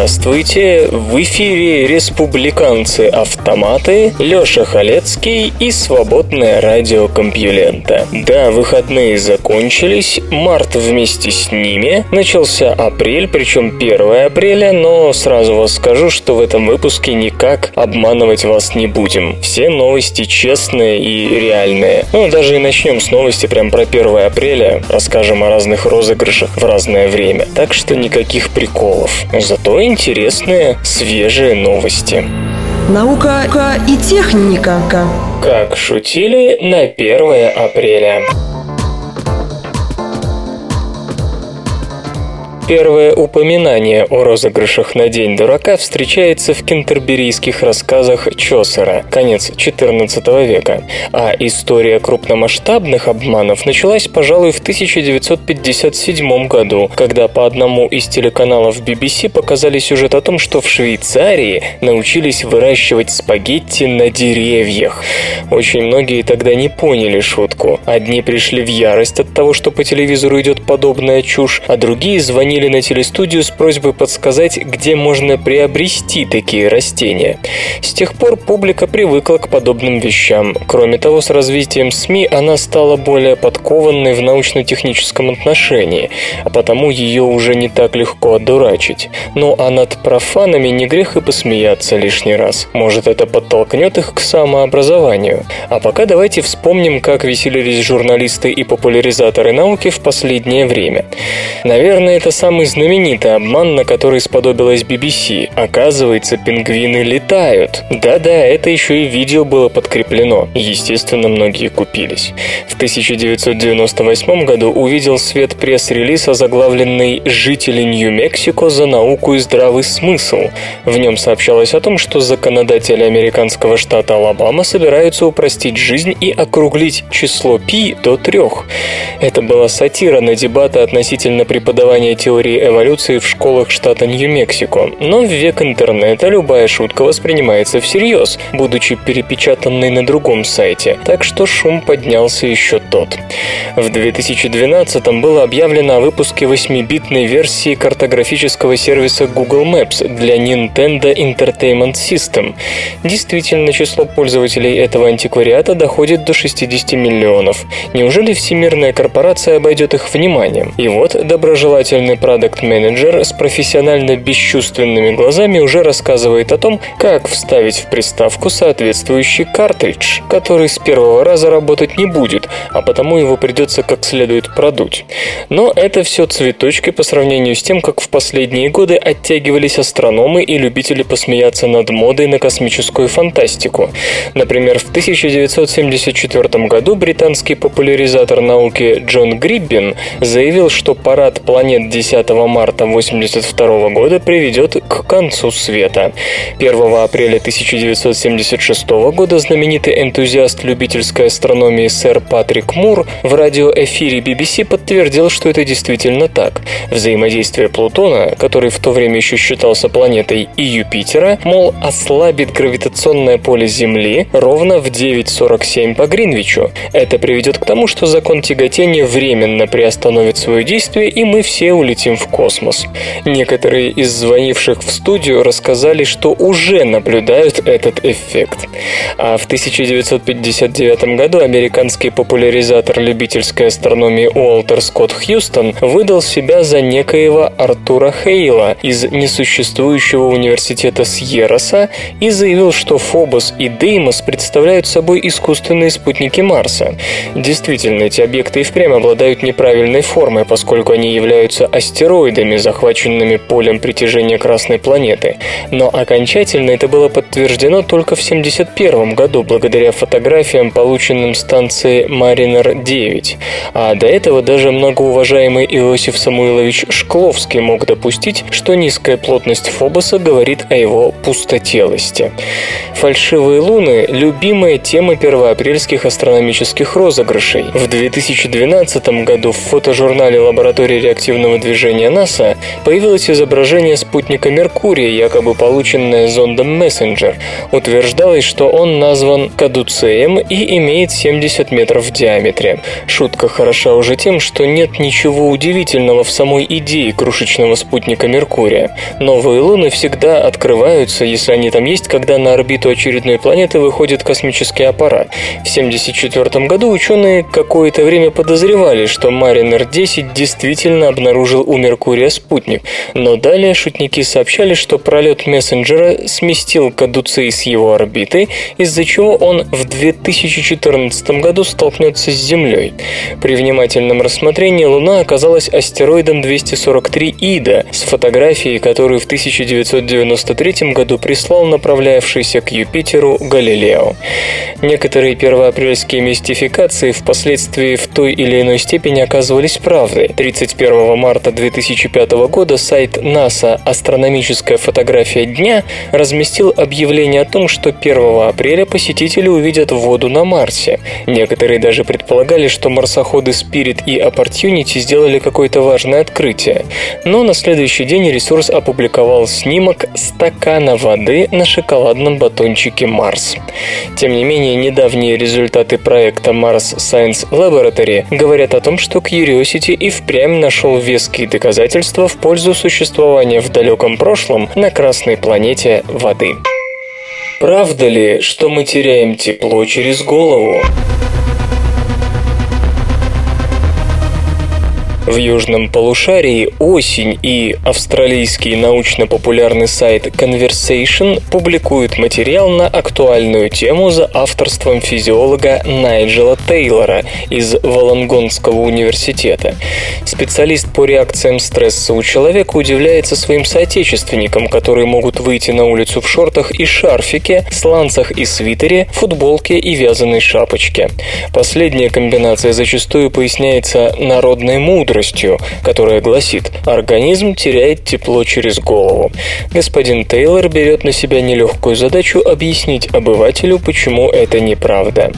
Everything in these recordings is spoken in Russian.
Здравствуйте! В эфире республиканцы-автоматы, Лёша Халецкий и свободное радио Компьюлента. Да, выходные закончились, март вместе с ними, начался апрель, причем 1 апреля, но сразу вас скажу, что в этом выпуске никак обманывать вас не будем. Все новости честные и реальные. Ну, даже и начнем с новости прям про 1 апреля, расскажем о разных розыгрышах в разное время. Так что никаких приколов. Зато интересные, свежие новости. Наука и техника. Как шутили на 1 апреля. Первое упоминание о розыгрышах на День дурака встречается в кентерберийских рассказах Чосера, конец XIV века, а история крупномасштабных обманов началась, пожалуй, в 1957 году, когда по одному из телеканалов BBC показали сюжет о том, что в Швейцарии научились выращивать спагетти на деревьях. Очень многие тогда не поняли шутку. Одни пришли в ярость от того, что по телевизору идет подобная чушь, а другие звонили позвонили на телестудию с просьбой подсказать, где можно приобрести такие растения. С тех пор публика привыкла к подобным вещам. Кроме того, с развитием СМИ она стала более подкованной в научно-техническом отношении, а потому ее уже не так легко одурачить. Ну а над профанами не грех и посмеяться лишний раз. Может, это подтолкнет их к самообразованию. А пока давайте вспомним, как веселились журналисты и популяризаторы науки в последнее время. Наверное, это сам самый знаменитый обман, на который сподобилась BBC. Оказывается, пингвины летают. Да-да, это еще и видео было подкреплено. Естественно, многие купились. В 1998 году увидел свет пресс-релиз, озаглавленный «Жители Нью-Мексико за науку и здравый смысл». В нем сообщалось о том, что законодатели американского штата Алабама собираются упростить жизнь и округлить число пи до трех. Это была сатира на дебаты относительно преподавания теории теории эволюции в школах штата Нью-Мексико, но в век интернета любая шутка воспринимается всерьез, будучи перепечатанной на другом сайте, так что шум поднялся еще тот. В 2012 было объявлено о выпуске 8-битной версии картографического сервиса Google Maps для Nintendo Entertainment System. Действительно, число пользователей этого антиквариата доходит до 60 миллионов. Неужели всемирная корпорация обойдет их вниманием? И вот доброжелательный продукт-менеджер с профессионально бесчувственными глазами уже рассказывает о том, как вставить в приставку соответствующий картридж, который с первого раза работать не будет, а потому его придется как следует продуть. Но это все цветочки по сравнению с тем, как в последние годы оттягивались астрономы и любители посмеяться над модой на космическую фантастику. Например, в 1974 году британский популяризатор науки Джон Гриббин заявил, что парад планет 10 марта 1982 года приведет к концу света. 1 апреля 1976 года знаменитый энтузиаст любительской астрономии сэр Патрик Мур в радиоэфире BBC подтвердил, что это действительно так. Взаимодействие Плутона, который в то время еще считался планетой, и Юпитера, мол, ослабит гравитационное поле Земли ровно в 9.47 по Гринвичу. Это приведет к тому, что закон тяготения временно приостановит свое действие, и мы все улетим улетим в космос. Некоторые из звонивших в студию рассказали, что уже наблюдают этот эффект. А в 1959 году американский популяризатор любительской астрономии Уолтер Скотт Хьюстон выдал себя за некоего Артура Хейла из несуществующего университета Сьерроса и заявил, что Фобос и Деймос представляют собой искусственные спутники Марса. Действительно, эти объекты и впрямь обладают неправильной формой, поскольку они являются осью астероидами, захваченными полем притяжения Красной планеты. Но окончательно это было подтверждено только в 1971 году, благодаря фотографиям, полученным станцией Маринер-9. А до этого даже многоуважаемый Иосиф Самуилович Шкловский мог допустить, что низкая плотность Фобоса говорит о его пустотелости. Фальшивые луны – любимая тема первоапрельских астрономических розыгрышей. В 2012 году в фотожурнале лаборатории реактивного движения НАСА появилось изображение спутника Меркурия, якобы полученное зондом Messenger. Утверждалось, что он назван Кадуцеем и имеет 70 метров в диаметре. Шутка хороша уже тем, что нет ничего удивительного в самой идее крошечного спутника Меркурия. Новые луны всегда открываются, если они там есть, когда на орбиту очередной планеты выходит космический аппарат. В 1974 году ученые какое-то время подозревали, что Маринер 10 действительно обнаружил у Меркурия спутник, но далее шутники сообщали, что пролет мессенджера сместил Кадуцей с его орбиты, из-за чего он в 2014 году столкнется с Землей. При внимательном рассмотрении Луна оказалась астероидом 243 Ида с фотографией, которую в 1993 году прислал направлявшийся к Юпитеру Галилео. Некоторые первоапрельские мистификации впоследствии в той или иной степени оказывались правдой. 31 марта 2005 года сайт НАСА «Астрономическая фотография дня» разместил объявление о том, что 1 апреля посетители увидят воду на Марсе. Некоторые даже предполагали, что марсоходы Spirit и Opportunity сделали какое-то важное открытие. Но на следующий день ресурс опубликовал снимок стакана воды на шоколадном батончике Марс. Тем не менее, недавние результаты проекта Mars Science Laboratory говорят о том, что Curiosity и впрямь нашел веские доказательства в пользу существования в далеком прошлом на Красной планете воды. Правда ли, что мы теряем тепло через голову? В южном полушарии осень и австралийский научно-популярный сайт Conversation публикуют материал на актуальную тему за авторством физиолога Найджела Тейлора из Волонгонского университета. Специалист по реакциям стресса у человека удивляется своим соотечественникам, которые могут выйти на улицу в шортах и шарфике, сланцах и свитере, футболке и вязаной шапочке. Последняя комбинация зачастую поясняется народной мудростью, мудростью, которая гласит «Организм теряет тепло через голову». Господин Тейлор берет на себя нелегкую задачу объяснить обывателю, почему это неправда.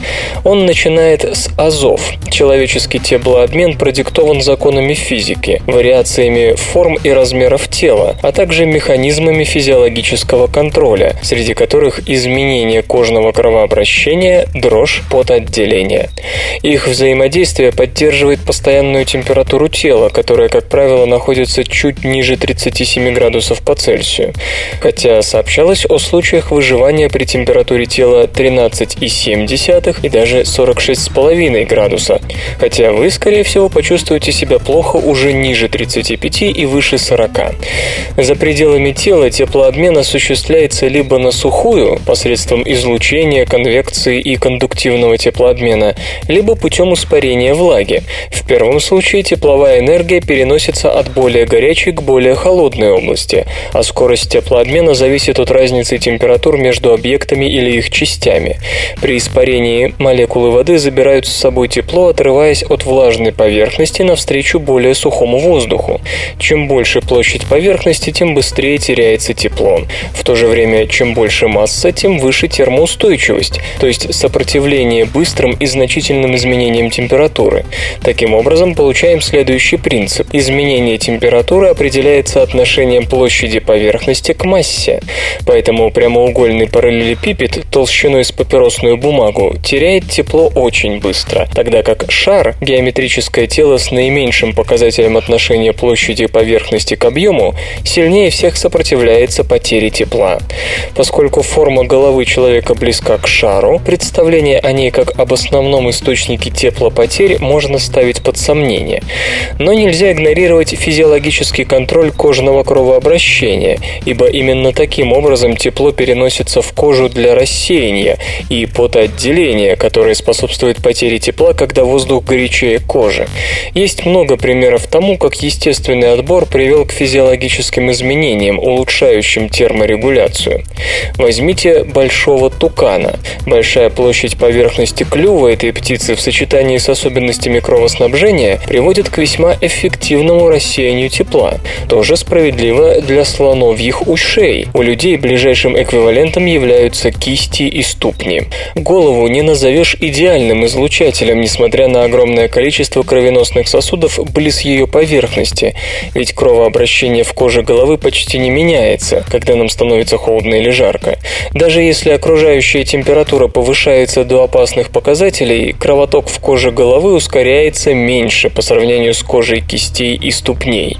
Он начинает с азов. Человеческий теплообмен продиктован законами физики, вариациями форм и размеров тела, а также механизмами физиологического контроля, среди которых изменение кожного кровообращения, дрожь, потоотделение. Их взаимодействие поддерживает постоянную температуру тела, которое, как правило, находится чуть ниже 37 градусов по Цельсию. Хотя сообщалось о случаях выживания при температуре тела 13,7 и даже 46,5 градуса. Хотя вы, скорее всего, почувствуете себя плохо уже ниже 35 и выше 40. За пределами тела теплообмен осуществляется либо на сухую, посредством излучения, конвекции и кондуктивного теплообмена, либо путем испарения влаги. В первом случае тепловая тепловая энергия переносится от более горячей к более холодной области, а скорость теплообмена зависит от разницы температур между объектами или их частями. При испарении молекулы воды забирают с собой тепло, отрываясь от влажной поверхности навстречу более сухому воздуху. Чем больше площадь поверхности, тем быстрее теряется тепло. В то же время, чем больше масса, тем выше термоустойчивость, то есть сопротивление быстрым и значительным изменениям температуры. Таким образом, получаем следующий следующий принцип. Изменение температуры определяется отношением площади поверхности к массе. Поэтому прямоугольный параллелепипед толщиной с папиросную бумагу теряет тепло очень быстро, тогда как шар, геометрическое тело с наименьшим показателем отношения площади поверхности к объему, сильнее всех сопротивляется потере тепла. Поскольку форма головы человека близка к шару, представление о ней как об основном источнике теплопотери можно ставить под сомнение. Но нельзя игнорировать физиологический контроль кожного кровообращения, ибо именно таким образом тепло переносится в кожу для рассеяния и потоотделения, которое способствует потере тепла, когда воздух горячее кожи. Есть много примеров тому, как естественный отбор привел к физиологическим изменениям, улучшающим терморегуляцию. Возьмите большого тукана. Большая площадь поверхности клюва этой птицы в сочетании с особенностями кровоснабжения приводит к весьма эффективному рассеянию тепла. Тоже справедливо для слоновьих ушей. У людей ближайшим эквивалентом являются кисти и ступни. Голову не назовешь идеальным излучателем, несмотря на огромное количество кровеносных сосудов близ ее поверхности, ведь кровообращение в коже головы почти не меняется, когда нам становится холодно или жарко. Даже если окружающая температура повышается до опасных показателей, кровоток в коже головы ускоряется меньше по сравнению с кожей кистей и ступней.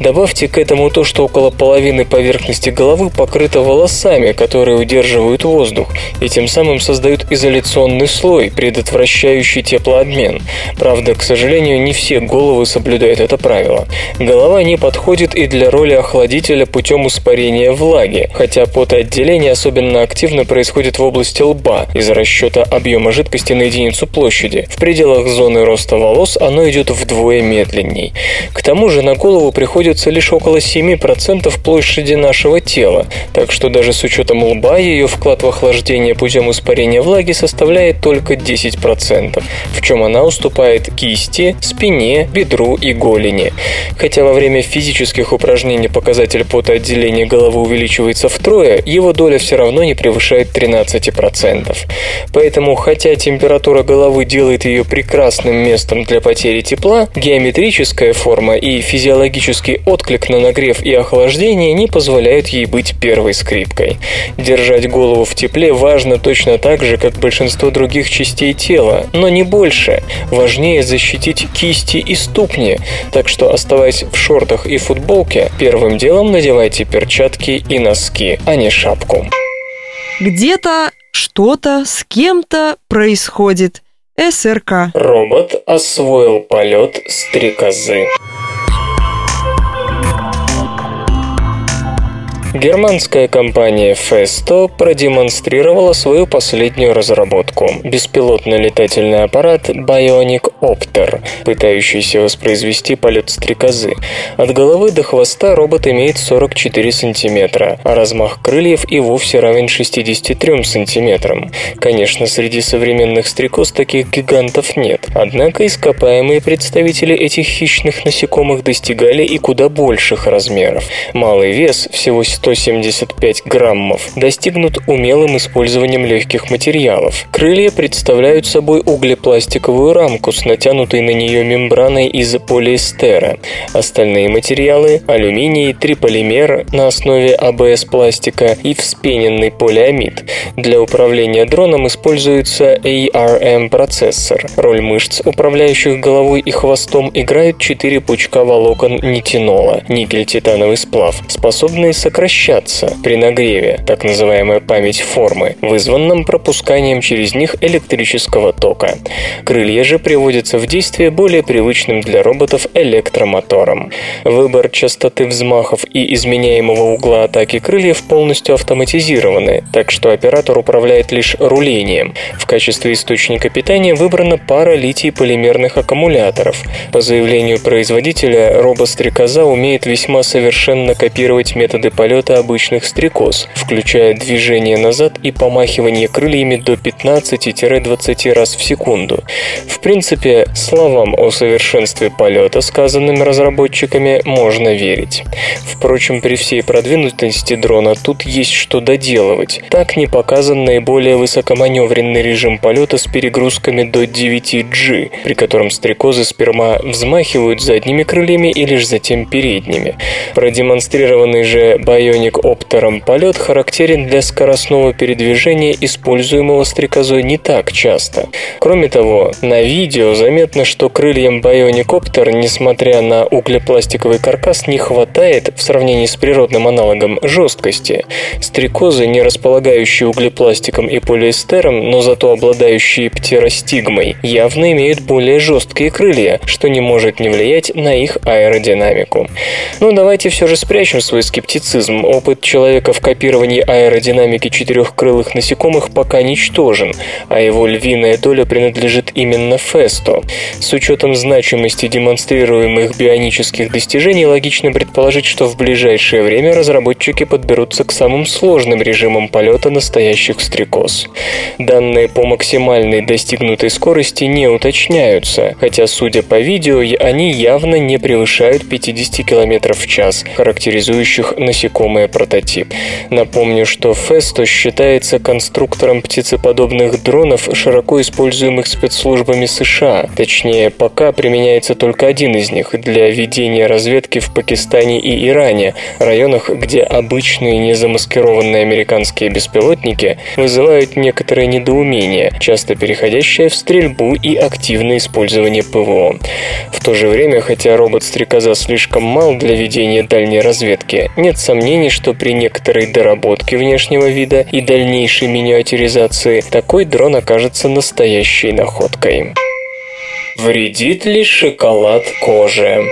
Добавьте к этому то, что около половины поверхности головы покрыта волосами, которые удерживают воздух, и тем самым создают изоляционный слой, предотвращающий теплообмен. Правда, к сожалению, не все головы соблюдают это правило. Голова не подходит и для роли охладителя путем испарения влаги, хотя потоотделение особенно активно происходит в области лба из расчета объема жидкости на единицу площади. В пределах зоны роста волос оно идет вдвое медленней. К тому же на голову приходится лишь около 7% площади нашего тела, так что даже с учетом лба ее вклад в охлаждение путем испарения влаги составляет только 10%, в чем она уступает кисти, спине, бедру и голени. Хотя во время физических упражнений показатель потоотделения головы увеличивается втрое, его доля все равно не превышает 13%. Поэтому, хотя температура головы делает ее прекрасным местом для потери тепла, геометрическая форма и физиологический отклик на нагрев и охлаждение не позволяют ей быть первой скрипкой. Держать голову в тепле важно точно так же, как большинство других частей тела, но не больше. Важнее защитить кисти и ступни, так что оставаясь в шортах и футболке, первым делом надевайте перчатки и носки, а не шапку. Где-то что-то с кем-то происходит. СРК. Робот освоил полет стрекозы. Германская компания Festo продемонстрировала свою последнюю разработку – беспилотный летательный аппарат Bionic Opter, пытающийся воспроизвести полет стрекозы. От головы до хвоста робот имеет 44 сантиметра, а размах крыльев и вовсе равен 63 сантиметрам. Конечно, среди современных стрекоз таких гигантов нет, однако ископаемые представители этих хищных насекомых достигали и куда больших размеров. Малый вес, всего 175 граммов, достигнут умелым использованием легких материалов. Крылья представляют собой углепластиковую рамку с натянутой на нее мембраной из полиэстера. Остальные материалы – алюминий, триполимер на основе АБС-пластика и вспененный полиамид. Для управления дроном используется ARM-процессор. Роль мышц, управляющих головой и хвостом, играет четыре пучка волокон нитинола, никель-титановый сплав, способные сокращать сокращаться при нагреве, так называемая память формы, вызванном пропусканием через них электрического тока. Крылья же приводятся в действие более привычным для роботов электромотором. Выбор частоты взмахов и изменяемого угла атаки крыльев полностью автоматизированы, так что оператор управляет лишь рулением. В качестве источника питания выбрана пара литий-полимерных аккумуляторов. По заявлению производителя, робот-стрекоза умеет весьма совершенно копировать методы полета полета обычных стрекоз, включая движение назад и помахивание крыльями до 15-20 раз в секунду. В принципе, словам о совершенстве полета, сказанным разработчиками, можно верить. Впрочем, при всей продвинутости дрона тут есть что доделывать. Так не показан наиболее высокоманевренный режим полета с перегрузками до 9G, при котором стрекозы сперма взмахивают задними крыльями и лишь затем передними. Продемонстрированный же Bio байоник-оптером полет характерен для скоростного передвижения, используемого стрекозой не так часто. Кроме того, на видео заметно, что крыльям байоник-оптер, несмотря на углепластиковый каркас, не хватает в сравнении с природным аналогом жесткости. Стрекозы, не располагающие углепластиком и полиэстером, но зато обладающие птеростигмой, явно имеют более жесткие крылья, что не может не влиять на их аэродинамику. Ну, давайте все же спрячем свой скептицизм. Опыт человека в копировании аэродинамики четырехкрылых насекомых пока ничтожен, а его львиная доля принадлежит именно Фесто. С учетом значимости демонстрируемых бионических достижений, логично предположить, что в ближайшее время разработчики подберутся к самым сложным режимам полета настоящих стрекоз. Данные по максимальной достигнутой скорости не уточняются, хотя, судя по видео, они явно не превышают 50 км в час, характеризующих насекомое прототип. Напомню, что Фесто считается конструктором птицеподобных дронов, широко используемых спецслужбами США. Точнее, пока применяется только один из них для ведения разведки в Пакистане и Иране, районах, где обычные незамаскированные американские беспилотники вызывают некоторое недоумение, часто переходящее в стрельбу и активное использование ПВО. В то же время, хотя робот-стрекоза слишком мал для ведения дальней разведки, нет сомнений, что при некоторой доработке внешнего вида и дальнейшей миниатюризации такой дрон окажется настоящей находкой. Вредит ли шоколад коже?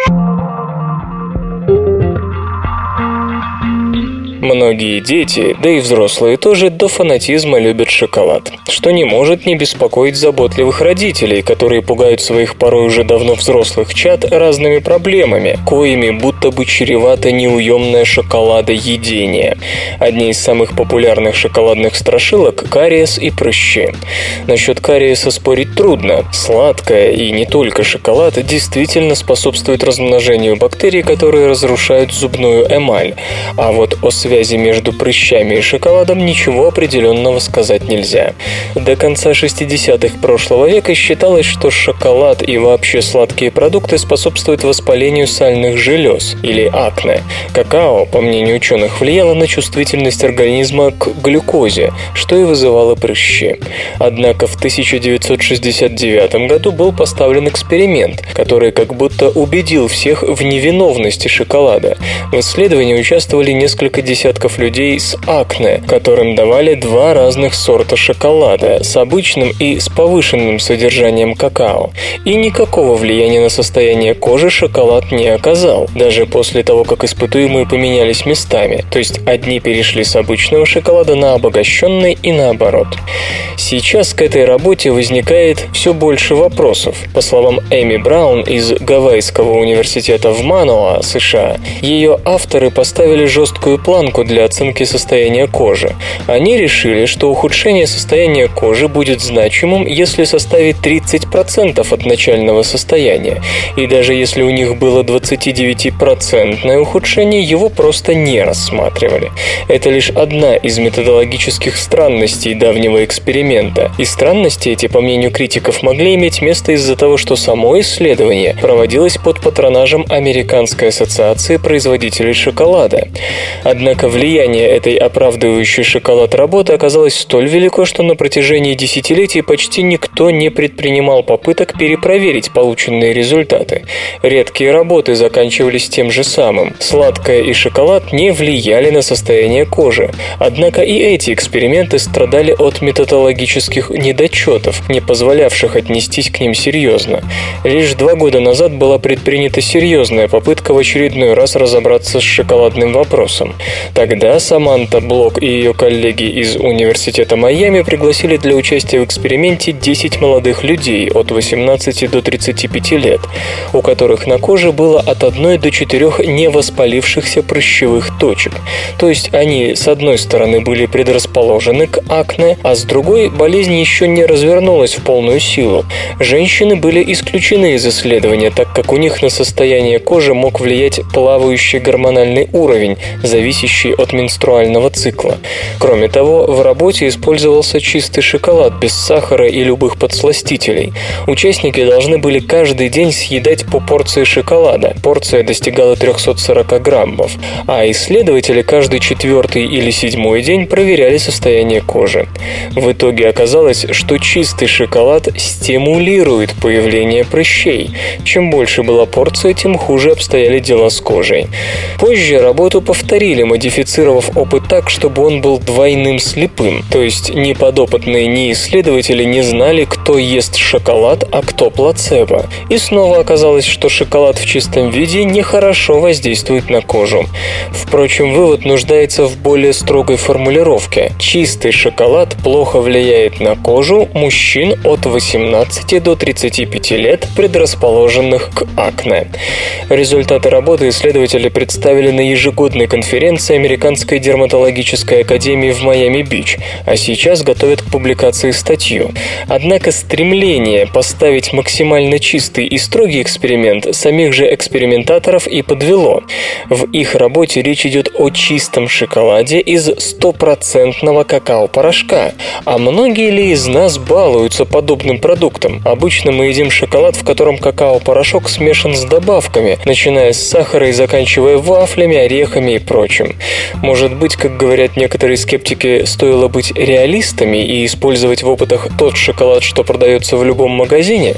Многие дети, да и взрослые тоже, до фанатизма любят шоколад, что не может не беспокоить заботливых родителей, которые пугают своих порой уже давно взрослых чад разными проблемами, коими будто бы чревато неуемное шоколадоедение. Одни из самых популярных шоколадных страшилок – кариес и прыщи. Насчет кариеса спорить трудно. Сладкое и не только шоколад действительно способствует размножению бактерий, которые разрушают зубную эмаль. А вот о связи связи между прыщами и шоколадом ничего определенного сказать нельзя. До конца 60-х прошлого века считалось, что шоколад и вообще сладкие продукты способствуют воспалению сальных желез или акне. Какао, по мнению ученых, влияло на чувствительность организма к глюкозе, что и вызывало прыщи. Однако в 1969 году был поставлен эксперимент, который как будто убедил всех в невиновности шоколада. В исследовании участвовали несколько десятков десятков людей с акне, которым давали два разных сорта шоколада с обычным и с повышенным содержанием какао. И никакого влияния на состояние кожи шоколад не оказал, даже после того, как испытуемые поменялись местами, то есть одни перешли с обычного шоколада на обогащенный и наоборот. Сейчас к этой работе возникает все больше вопросов. По словам Эми Браун из Гавайского университета в Мануа, США, ее авторы поставили жесткую планку оценку для оценки состояния кожи. Они решили, что ухудшение состояния кожи будет значимым, если составит 30% от начального состояния. И даже если у них было 29% ухудшение, его просто не рассматривали. Это лишь одна из методологических странностей давнего эксперимента. И странности эти, по мнению критиков, могли иметь место из-за того, что само исследование проводилось под патронажем Американской ассоциации производителей шоколада. Однако Однако влияние этой оправдывающей шоколад работы оказалось столь велико, что на протяжении десятилетий почти никто не предпринимал попыток перепроверить полученные результаты. Редкие работы заканчивались тем же самым. Сладкое и шоколад не влияли на состояние кожи. Однако и эти эксперименты страдали от методологических недочетов, не позволявших отнестись к ним серьезно. Лишь два года назад была предпринята серьезная попытка в очередной раз разобраться с шоколадным вопросом. Тогда Саманта Блок и ее коллеги из Университета Майами пригласили для участия в эксперименте 10 молодых людей от 18 до 35 лет, у которых на коже было от 1 до 4 невоспалившихся прыщевых точек. То есть они, с одной стороны, были предрасположены к акне, а с другой болезнь еще не развернулась в полную силу. Женщины были исключены из исследования, так как у них на состояние кожи мог влиять плавающий гормональный уровень, зависящий зависящий от менструального цикла. Кроме того, в работе использовался чистый шоколад без сахара и любых подсластителей. Участники должны были каждый день съедать по порции шоколада. Порция достигала 340 граммов. А исследователи каждый четвертый или седьмой день проверяли состояние кожи. В итоге оказалось, что чистый шоколад стимулирует появление прыщей. Чем больше была порция, тем хуже обстояли дела с кожей. Позже работу повторили, модифицировав опыт так, чтобы он был двойным слепым, то есть ни подопытные, ни исследователи не знали, кто ест шоколад, а кто плацебо. И снова оказалось, что шоколад в чистом виде нехорошо воздействует на кожу. Впрочем, вывод нуждается в более строгой формулировке. Чистый шоколад плохо влияет на кожу мужчин от 18 до 35 лет, предрасположенных к акне. Результаты работы исследователи представили на ежегодной конференции Американской дерматологической академии в Майами-Бич, а сейчас готовят к публикации статью. Однако стремление поставить максимально чистый и строгий эксперимент самих же экспериментаторов и подвело. В их работе речь идет о чистом шоколаде из стопроцентного какао-порошка. А многие ли из нас балуются подобным продуктом? Обычно мы едим шоколад, в котором какао-порошок смешан с добавками, начиная с сахара и заканчивая вафлями, орехами и прочим. Может быть, как говорят некоторые скептики, стоило быть реалистами и использовать в опытах тот шоколад, что продается в любом магазине?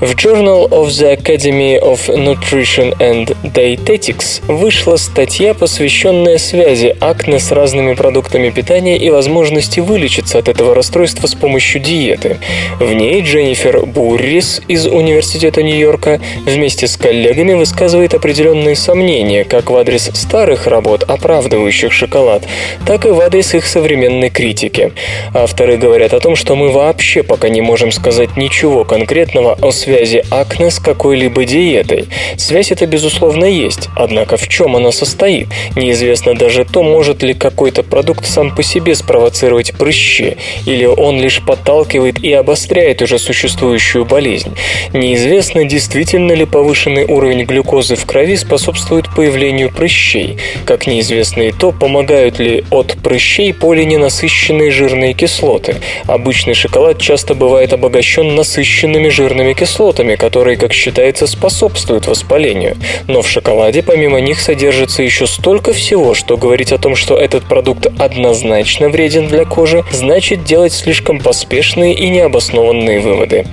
В Journal of the Academy of Nutrition and Dietetics вышла статья, посвященная связи акне с разными продуктами питания и возможности вылечиться от этого расстройства с помощью диеты. В ней Дженнифер Буррис из Университета Нью-Йорка вместе с коллегами высказывает определенные сомнения как в адрес старых работ, оправдывающих шоколад, так и в адрес их современной критики. Авторы говорят о том, что мы вообще пока не можем сказать ничего конкретного о связи акне с какой-либо диетой. Связь эта, безусловно, есть, однако в чем она состоит? Неизвестно даже то, может ли какой-то продукт сам по себе спровоцировать прыщи, или он лишь подталкивает и обостряет уже существующую болезнь. Неизвестно, действительно ли повышенный уровень глюкозы в крови способствует появлению прыщей. Как неизвестно и то, помогают ли от прыщей полиненасыщенные жирные кислоты. Обычный шоколад часто бывает обогащен насыщенными жирными кислотами, которые, как считается, способствуют воспалению. Но в шоколаде помимо них содержится еще столько всего, что говорить о том, что этот продукт однозначно вреден для кожи, значит делать слишком поспешные и необоснованные выводы.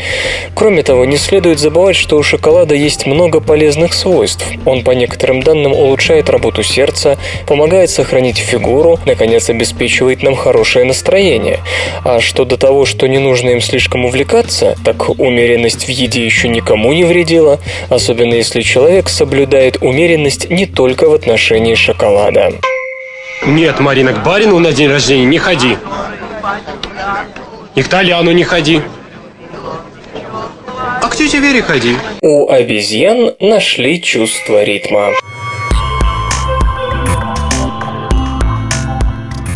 Кроме того, не следует забывать, что у шоколада есть много полезных свойств. Он, по некоторым данным, улучшает работу сердца, помогает сохранить фигуру, наконец, обеспечивает нам хорошее настроение. А что до того, что не нужно им слишком увлекаться, так умеренность в еде еще никому не вредила, особенно если человек соблюдает умеренность не только в отношении шоколада. Нет, Марина, к барину на день рождения не ходи. И к Толяну не ходи. А к тете Вере ходи. У обезьян нашли чувство ритма.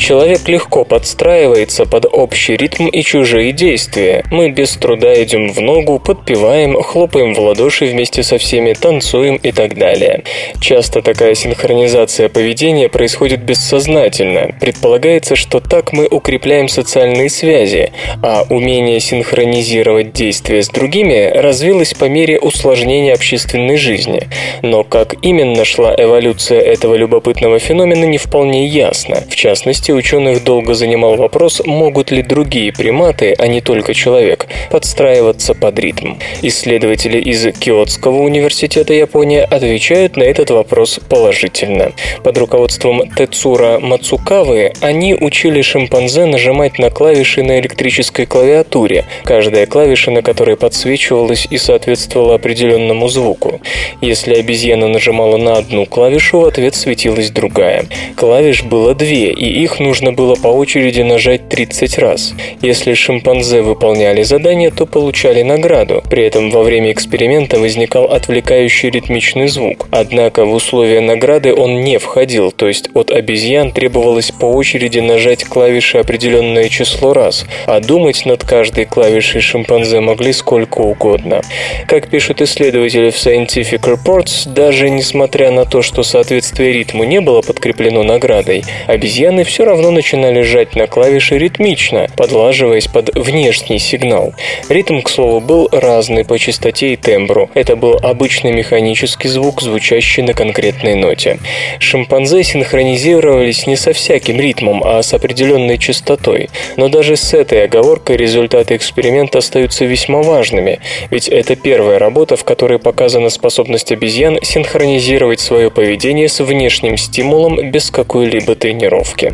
Человек легко подстраивается под общий ритм и чужие действия. Мы без труда идем в ногу, подпеваем, хлопаем в ладоши вместе со всеми, танцуем и так далее. Часто такая синхронизация поведения происходит бессознательно. Предполагается, что так мы укрепляем социальные связи, а умение синхронизировать действия с другими развилось по мере усложнения общественной жизни. Но как именно шла эволюция этого любопытного феномена не вполне ясно. В частности, ученых долго занимал вопрос, могут ли другие приматы, а не только человек, подстраиваться под ритм. Исследователи из Киотского университета Япония отвечают на этот вопрос положительно. Под руководством Тецура Мацукавы они учили шимпанзе нажимать на клавиши на электрической клавиатуре, каждая клавиша на которой подсвечивалась и соответствовала определенному звуку. Если обезьяна нажимала на одну клавишу, в ответ светилась другая. Клавиш было две, и их нужно было по очереди нажать 30 раз. Если шимпанзе выполняли задание, то получали награду. При этом во время эксперимента возникал отвлекающий ритмичный звук. Однако в условия награды он не входил, то есть от обезьян требовалось по очереди нажать клавиши определенное число раз, а думать над каждой клавишей шимпанзе могли сколько угодно. Как пишут исследователи в Scientific Reports, даже несмотря на то, что соответствие ритму не было подкреплено наградой, обезьяны все равно начинали жать на клавиши ритмично, подлаживаясь под внешний сигнал. Ритм, к слову, был разный по частоте и тембру. Это был обычный механический звук, звучащий на конкретной ноте. Шимпанзе синхронизировались не со всяким ритмом, а с определенной частотой. Но даже с этой оговоркой результаты эксперимента остаются весьма важными, ведь это первая работа, в которой показана способность обезьян синхронизировать свое поведение с внешним стимулом без какой-либо тренировки.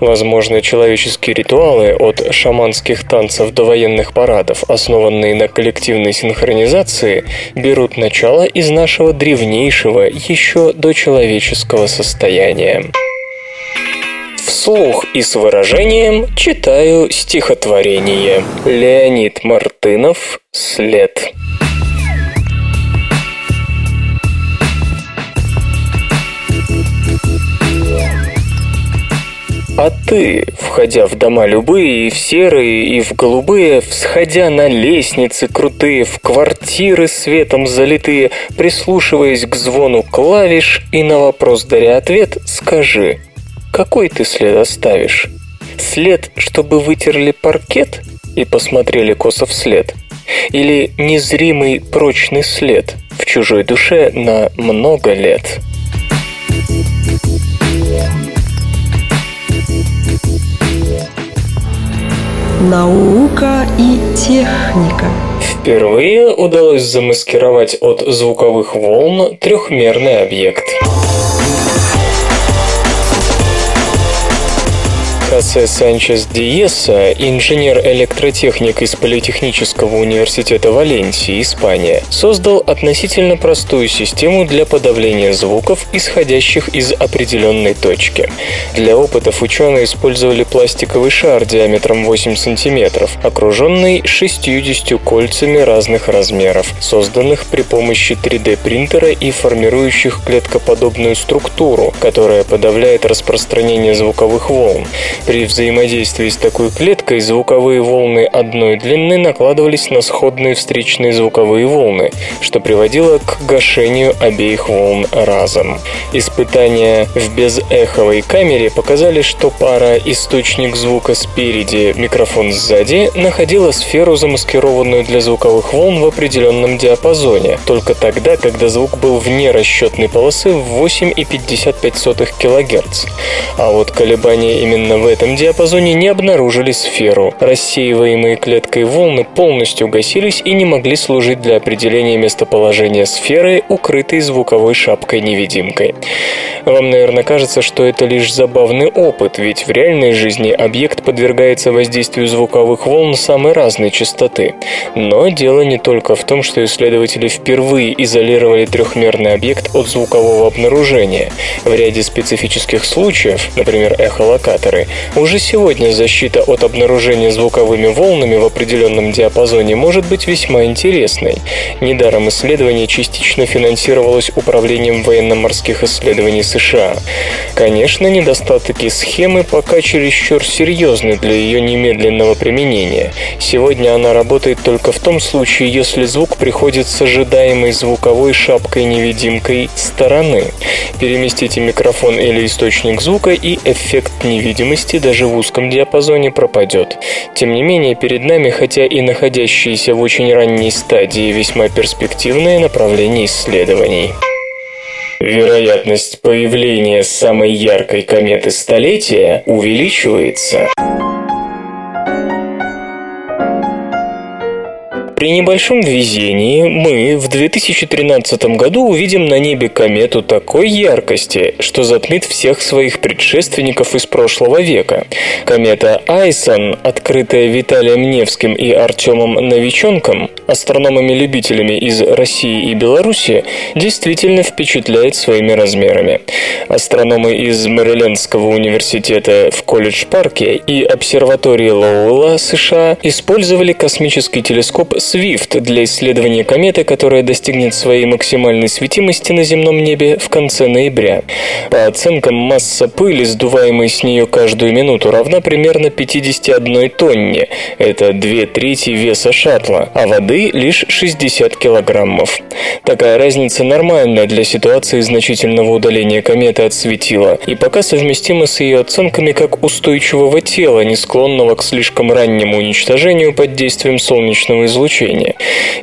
Возможно, человеческие ритуалы от шаманских танцев до военных парадов, основанные на коллективной синхронизации, берут начало из нашего древнейшего еще до человеческого состояния. Вслух и с выражением читаю стихотворение. Леонид Мартынов «След». А ты, входя в дома любые, и в серые, и в голубые, всходя на лестницы крутые, в квартиры светом залитые, прислушиваясь к звону клавиш и на вопрос даря ответ, скажи, какой ты след оставишь? След, чтобы вытерли паркет и посмотрели косо вслед? Или незримый прочный след в чужой душе на много лет? Наука и техника. Впервые удалось замаскировать от звуковых волн трехмерный объект. Хосе Санчес Диеса, инженер-электротехник из Политехнического университета Валенсии, Испания, создал относительно простую систему для подавления звуков, исходящих из определенной точки. Для опытов ученые использовали пластиковый шар диаметром 8 см, окруженный 60 кольцами разных размеров, созданных при помощи 3D-принтера и формирующих клеткоподобную структуру, которая подавляет распространение звуковых волн. При взаимодействии с такой клеткой звуковые волны одной длины накладывались на сходные встречные звуковые волны, что приводило к гашению обеих волн разом. Испытания в безэховой камере показали, что пара источник звука спереди, микрофон сзади находила сферу, замаскированную для звуковых волн в определенном диапазоне, только тогда, когда звук был вне расчетной полосы в 8,55 кГц. А вот колебания именно в этом диапазоне не обнаружили сферу. Рассеиваемые клеткой волны полностью гасились и не могли служить для определения местоположения сферы, укрытой звуковой шапкой-невидимкой. Вам, наверное, кажется, что это лишь забавный опыт, ведь в реальной жизни объект подвергается воздействию звуковых волн самой разной частоты. Но дело не только в том, что исследователи впервые изолировали трехмерный объект от звукового обнаружения. В ряде специфических случаев, например, эхолокаторы, уже сегодня защита от обнаружения звуковыми волнами в определенном диапазоне может быть весьма интересной. Недаром исследование частично финансировалось Управлением военно-морских исследований США. Конечно, недостатки схемы пока чересчур серьезны для ее немедленного применения. Сегодня она работает только в том случае, если звук приходит с ожидаемой звуковой шапкой-невидимкой стороны. Переместите микрофон или источник звука, и эффект невидимости даже в узком диапазоне пропадет. Тем не менее, перед нами, хотя и находящиеся в очень ранней стадии, весьма перспективное направление исследований. Вероятность появления самой яркой кометы столетия увеличивается. При небольшом везении мы в 2013 году увидим на небе комету такой яркости, что затмит всех своих предшественников из прошлого века. Комета Айсон, открытая Виталием Невским и Артемом Новиченком, астрономами-любителями из России и Беларуси, действительно впечатляет своими размерами. Астрономы из Мэрилендского университета в Колледж-парке и обсерватории Лоуэлла, США, использовали космический телескоп Swift для исследования кометы, которая достигнет своей максимальной светимости на земном небе в конце ноября. По оценкам, масса пыли, сдуваемой с нее каждую минуту, равна примерно 51 тонне. Это две трети веса шаттла, а воды лишь 60 килограммов. Такая разница нормальная для ситуации значительного удаления кометы от светила и пока совместима с ее оценками как устойчивого тела, не склонного к слишком раннему уничтожению под действием солнечного излучения.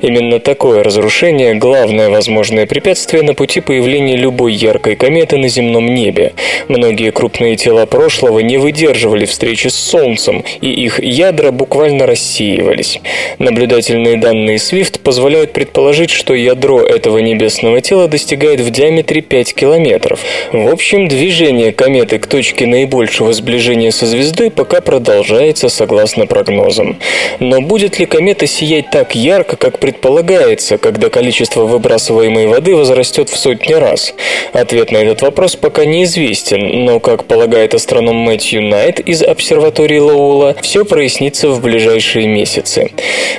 Именно такое разрушение – главное возможное препятствие на пути появления любой яркой кометы на земном небе. Многие крупные тела прошлого не выдерживали встречи с Солнцем, и их ядра буквально рассеивались. Наблюдательные данные SWIFT позволяют предположить, что ядро этого небесного тела достигает в диаметре 5 километров. В общем, движение кометы к точке наибольшего сближения со звездой пока продолжается согласно прогнозам. Но будет ли комета сиять так ярко, как предполагается, когда количество выбрасываемой воды возрастет в сотни раз? Ответ на этот вопрос пока неизвестен, но, как полагает астроном Мэтью Найт из обсерватории Лоула, все прояснится в ближайшие месяцы.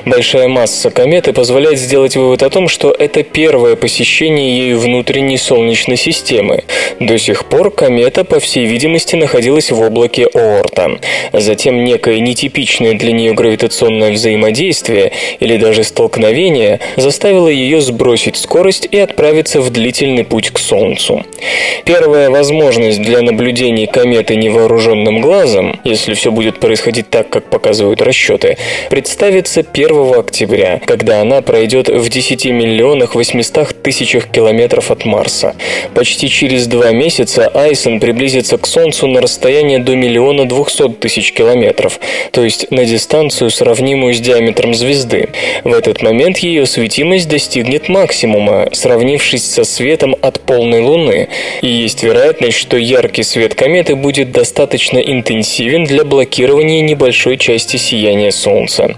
Большая масса кометы позволяет сделать вывод о том, что это первое посещение ею внутренней Солнечной системы. До сих пор комета, по всей видимости, находилась в облаке Оорта. Затем некое нетипичное для нее гравитационное взаимодействие или даже столкновение заставило ее сбросить скорость и отправиться в длительный путь к Солнцу. Первая возможность для наблюдения кометы невооруженным глазом, если все будет происходить так, как показывают расчеты, представится 1 октября, когда она пройдет в 10 миллионах 800 тысячах километров от Марса. Почти через два месяца Айсон приблизится к Солнцу на расстояние до миллиона 200 тысяч километров, то есть на дистанцию, сравнимую с диаметром звезды. В этот момент ее светимость достигнет максимума, сравнившись со светом от полной Луны, и есть вероятность, что яркий свет кометы будет достаточно интенсивен для блокирования небольшой части сияния Солнца.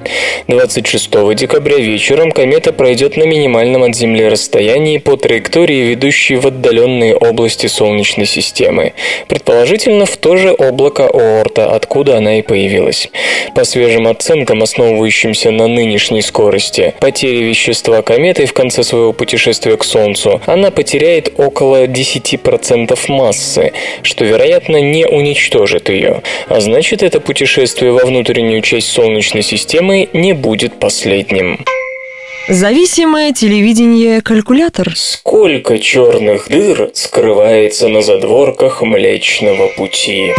26 декабря вечером комета пройдет на минимальном от Земли расстоянии по траектории, ведущей в отдаленные области Солнечной системы, предположительно в то же облако Оорта, откуда она и появилась. По свежим оценкам, основывающимся на нынешней скорости, потери вещества кометы в конце своего путешествия к Солнцу, она потеряет около 10% массы, что, вероятно, не уничтожит ее. А значит, это путешествие во внутреннюю часть Солнечной системы не будет последним. Зависимое телевидение-калькулятор. Сколько черных дыр скрывается на задворках Млечного Пути?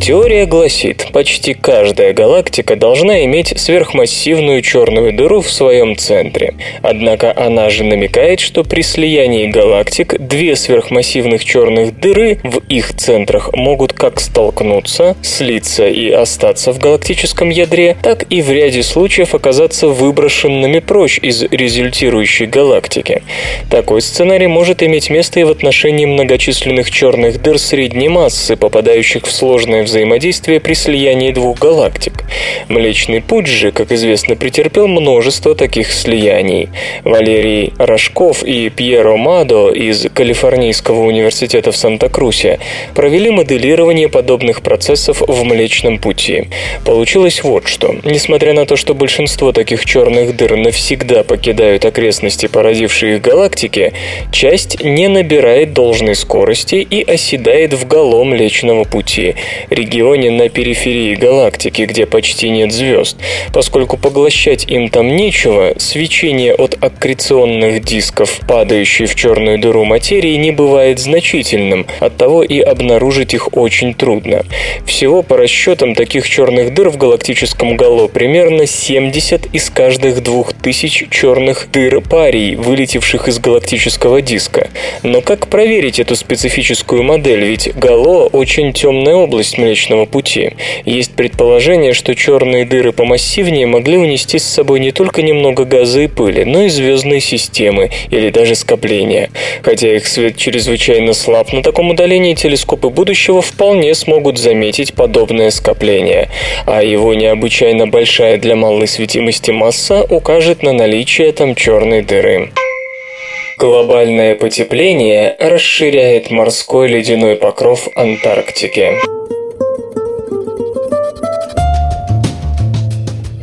Теория гласит, почти каждая галактика должна иметь сверхмассивную черную дыру в своем центре. Однако она же намекает, что при слиянии галактик две сверхмассивных черных дыры в их центрах могут как столкнуться, слиться и остаться в галактическом ядре, так и в ряде случаев оказаться выброшенными прочь из результирующей галактики. Такой сценарий может иметь место и в отношении многочисленных черных дыр средней массы, попадающих в сложное взаимодействия при слиянии двух галактик. Млечный Путь же, как известно, претерпел множество таких слияний. Валерий Рожков и Пьеро Мадо из Калифорнийского университета в Санта-Крусе провели моделирование подобных процессов в Млечном Пути. Получилось вот что. Несмотря на то, что большинство таких черных дыр навсегда покидают окрестности породившие их галактики, часть не набирает должной скорости и оседает в гало Млечного Пути, регионе на периферии галактики, где почти нет звезд. Поскольку поглощать им там нечего, свечение от аккреционных дисков, падающей в черную дыру материи, не бывает значительным, оттого и обнаружить их очень трудно. Всего по расчетам таких черных дыр в галактическом гало примерно 70 из каждых 2000 черных дыр парий, вылетевших из галактического диска. Но как проверить эту специфическую модель, ведь гало очень темная область Млечного Пути. Есть предположение, что черные дыры помассивнее могли унести с собой не только немного газа и пыли, но и звездные системы или даже скопления. Хотя их свет чрезвычайно слаб, на таком удалении телескопы будущего вполне смогут заметить подобное скопление, а его необычайно большая для малой светимости масса укажет на наличие там черной дыры. Глобальное потепление расширяет морской ледяной покров Антарктики.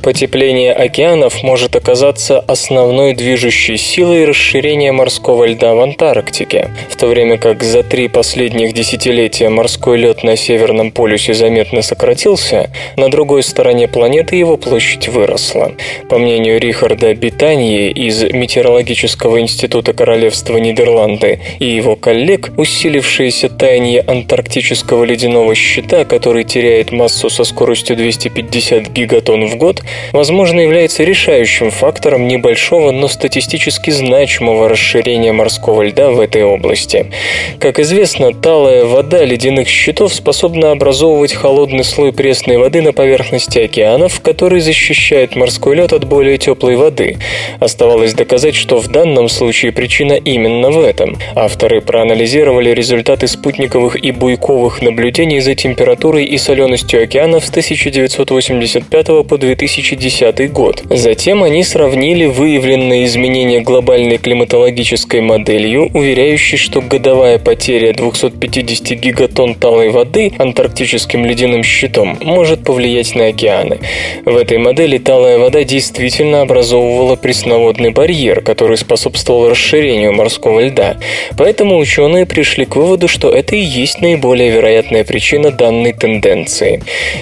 Потепление океанов может оказаться основной движущей силой расширения морского льда в Антарктике, в то время как за три последних десятилетия морской лед на Северном полюсе заметно сократился, на другой стороне планеты его площадь выросла. По мнению Рихарда Битании из Метеорологического института Королевства Нидерланды и его коллег, усилившееся таяние антарктического ледяного щита, который теряет массу со скоростью 250 гигатонн в год, возможно, является решающим фактором небольшого, но статистически значимого расширения морского льда в этой области. Как известно, талая вода ледяных щитов способна образовывать холодный слой пресной воды на поверхности океанов, который защищает морской лед от более теплой воды. Оставалось доказать, что в данном случае причина именно в этом. Авторы проанализировали результаты спутниковых и буйковых наблюдений за температурой и соленостью океанов с 1985 по 2000 2010 год. Затем они сравнили выявленные изменения глобальной климатологической моделью, уверяющей, что годовая потеря 250 гигатонн талой воды антарктическим ледяным щитом может повлиять на океаны. В этой модели талая вода действительно образовывала пресноводный барьер, который способствовал расширению морского льда. Поэтому ученые пришли к выводу, что это и есть наиболее вероятная причина данной тенденции.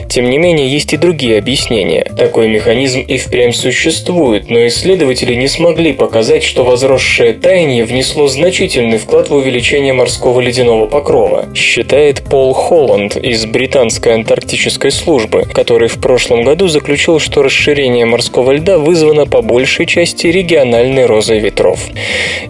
Тем не менее, есть и другие объяснения. Такой механизм и впрямь существует, но исследователи не смогли показать, что возросшее таяние внесло значительный вклад в увеличение морского ледяного покрова, считает Пол Холланд из британской антарктической службы, который в прошлом году заключил, что расширение морского льда вызвано по большей части региональной розой ветров.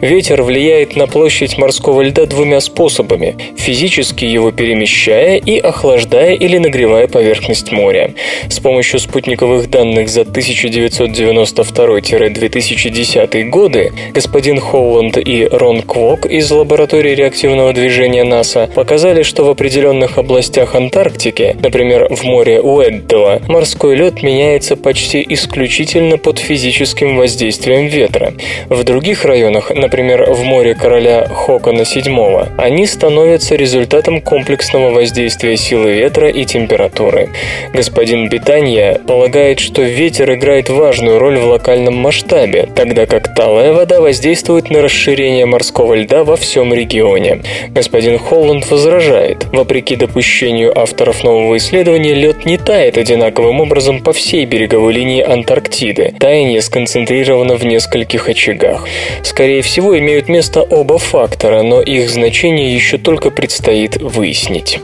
Ветер влияет на площадь морского льда двумя способами – физически его перемещая и охлаждая или нагревая поверхность моря. С помощью спутниковых данных данных за 1992-2010 годы господин Холланд и Рон Квок из лаборатории реактивного движения НАСА показали, что в определенных областях Антарктики, например, в море Уэддела, морской лед меняется почти исключительно под физическим воздействием ветра. В других районах, например, в море короля Хокона VII, они становятся результатом комплексного воздействия силы ветра и температуры. Господин Битанья полагает, что что ветер играет важную роль в локальном масштабе, тогда как талая вода воздействует на расширение морского льда во всем регионе. Господин Холланд возражает. Вопреки допущению авторов нового исследования, лед не тает одинаковым образом по всей береговой линии Антарктиды. Таяние сконцентрировано в нескольких очагах. Скорее всего, имеют место оба фактора, но их значение еще только предстоит выяснить.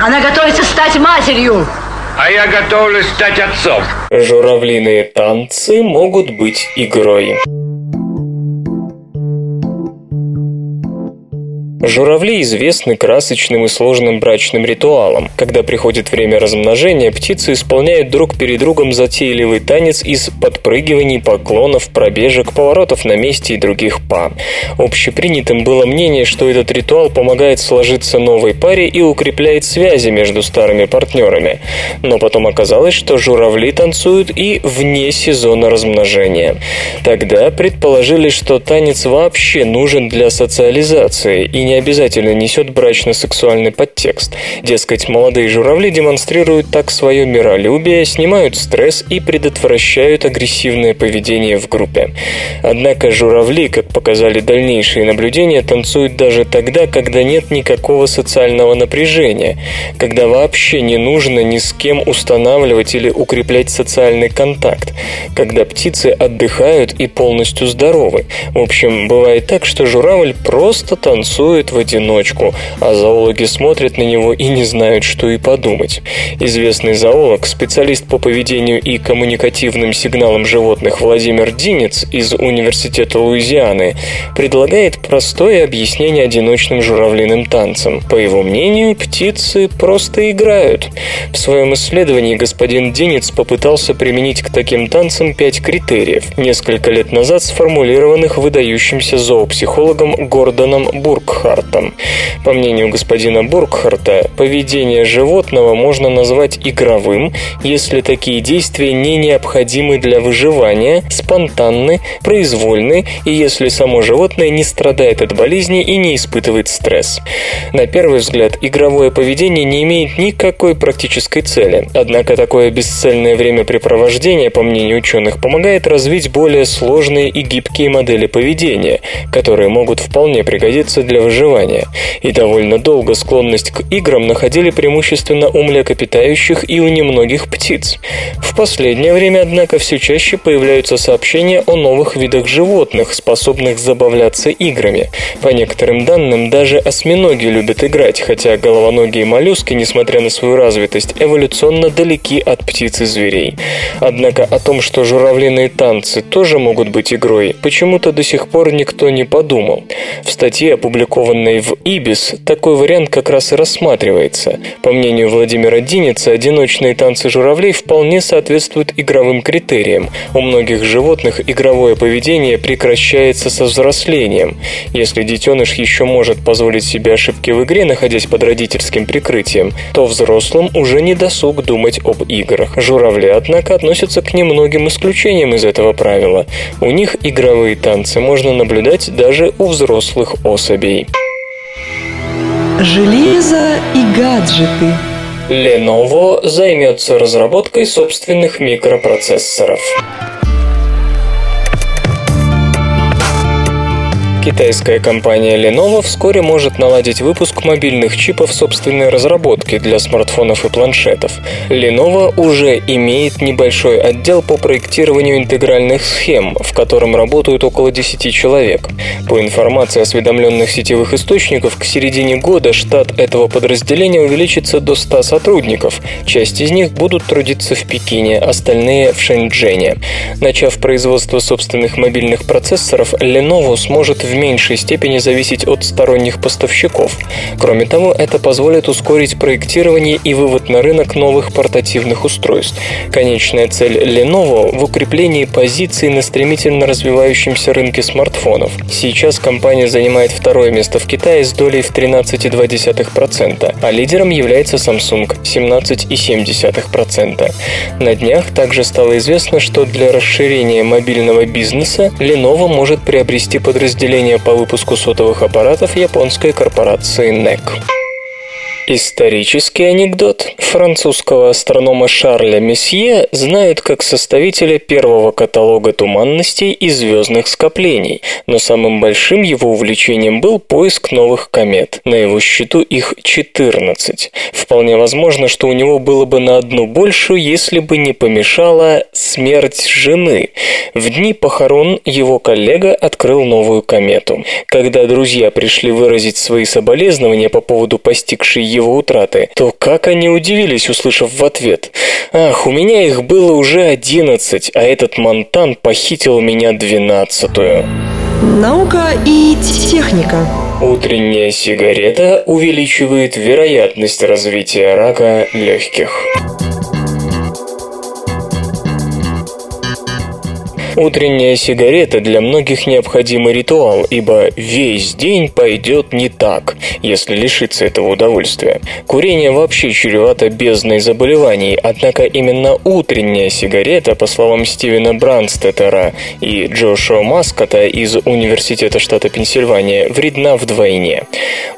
Она готовится стать матерью! А я готовлюсь стать отцом. Журавлиные танцы могут быть игрой. Журавли известны красочным и сложным брачным ритуалом. Когда приходит время размножения, птицы исполняют друг перед другом затейливый танец из подпрыгиваний, поклонов, пробежек, поворотов на месте и других па. Общепринятым было мнение, что этот ритуал помогает сложиться новой паре и укрепляет связи между старыми партнерами. Но потом оказалось, что журавли танцуют и вне сезона размножения. Тогда предположили, что танец вообще нужен для социализации и не не обязательно несет брачно-сексуальный подтекст. Дескать, молодые журавли демонстрируют так свое миролюбие, снимают стресс и предотвращают агрессивное поведение в группе. Однако журавли, как показали дальнейшие наблюдения, танцуют даже тогда, когда нет никакого социального напряжения, когда вообще не нужно ни с кем устанавливать или укреплять социальный контакт, когда птицы отдыхают и полностью здоровы. В общем, бывает так, что журавль просто танцует в одиночку, а зоологи смотрят на него и не знают, что и подумать. Известный зоолог, специалист по поведению и коммуникативным сигналам животных Владимир Динец из Университета Луизианы предлагает простое объяснение одиночным журавлиным танцам. По его мнению, птицы просто играют. В своем исследовании господин Динец попытался применить к таким танцам пять критериев, несколько лет назад сформулированных выдающимся зоопсихологом Гордоном Бургхартом. По мнению господина Бургхарта, поведение животного можно назвать игровым, если такие действия не необходимы для выживания, спонтанны, произвольны и если само животное не страдает от болезни и не испытывает стресс. На первый взгляд, игровое поведение не имеет никакой практической цели, однако такое бесцельное времяпрепровождение, по мнению ученых, помогает развить более сложные и гибкие модели поведения, которые могут вполне пригодиться для выживания. И довольно долго склонность к играм находили преимущественно у млекопитающих и у немногих птиц. В последнее время, однако, все чаще появляются сообщения о новых видах животных, способных забавляться играми. По некоторым данным, даже осьминоги любят играть, хотя головоногие моллюски, несмотря на свою развитость, эволюционно далеки от птиц и зверей. Однако о том, что журавлиные танцы тоже могут быть игрой, почему-то до сих пор никто не подумал. В статье, опубликованной в Ибис, такой вариант как раз и рассматривается. По мнению Владимира Диница, одиночные танцы журавлей вполне соответствуют игровым критериям. У многих животных игровое поведение прекращается со взрослением. Если детеныш еще может позволить себе ошибки в игре, находясь под родительским прикрытием, то взрослым уже не досуг думать об играх. Журавли, однако, относятся к немногим исключениям из этого правила. У них игровые танцы можно наблюдать даже у взрослых особей. Железо и гаджеты. Lenovo займется разработкой собственных микропроцессоров. Китайская компания Lenovo вскоре может наладить выпуск мобильных чипов собственной разработки для смартфонов и планшетов. Lenovo уже имеет небольшой отдел по проектированию интегральных схем, в котором работают около 10 человек. По информации осведомленных сетевых источников, к середине года штат этого подразделения увеличится до 100 сотрудников. Часть из них будут трудиться в Пекине, остальные в Шэньчжэне. Начав производство собственных мобильных процессоров, Lenovo сможет в меньшей степени зависеть от сторонних поставщиков. Кроме того, это позволит ускорить проектирование и вывод на рынок новых портативных устройств. Конечная цель Lenovo в укреплении позиций на стремительно развивающемся рынке смартфонов. Сейчас компания занимает второе место в Китае с долей в 13,2%, а лидером является Samsung 17,7%. На днях также стало известно, что для расширения мобильного бизнеса Lenovo может приобрести подразделение по выпуску сотовых аппаратов японской корпорации NEC. Исторический анекдот. Французского астронома Шарля Месье знают как составителя первого каталога туманностей и звездных скоплений, но самым большим его увлечением был поиск новых комет. На его счету их 14. Вполне возможно, что у него было бы на одну больше, если бы не помешала смерть жены. В дни похорон его коллега открыл новую комету. Когда друзья пришли выразить свои соболезнования по поводу постигшей его утраты, то как они удивились, услышав в ответ «Ах, у меня их было уже одиннадцать, а этот Монтан похитил меня двенадцатую». Наука и техника. Утренняя сигарета увеличивает вероятность развития рака легких. Утренняя сигарета для многих необходимый ритуал, ибо весь день пойдет не так, если лишиться этого удовольствия. Курение вообще чревато бездной заболеваний, однако именно утренняя сигарета, по словам Стивена Бранстеттера и Джошуа Маскота из Университета штата Пенсильвания, вредна вдвойне.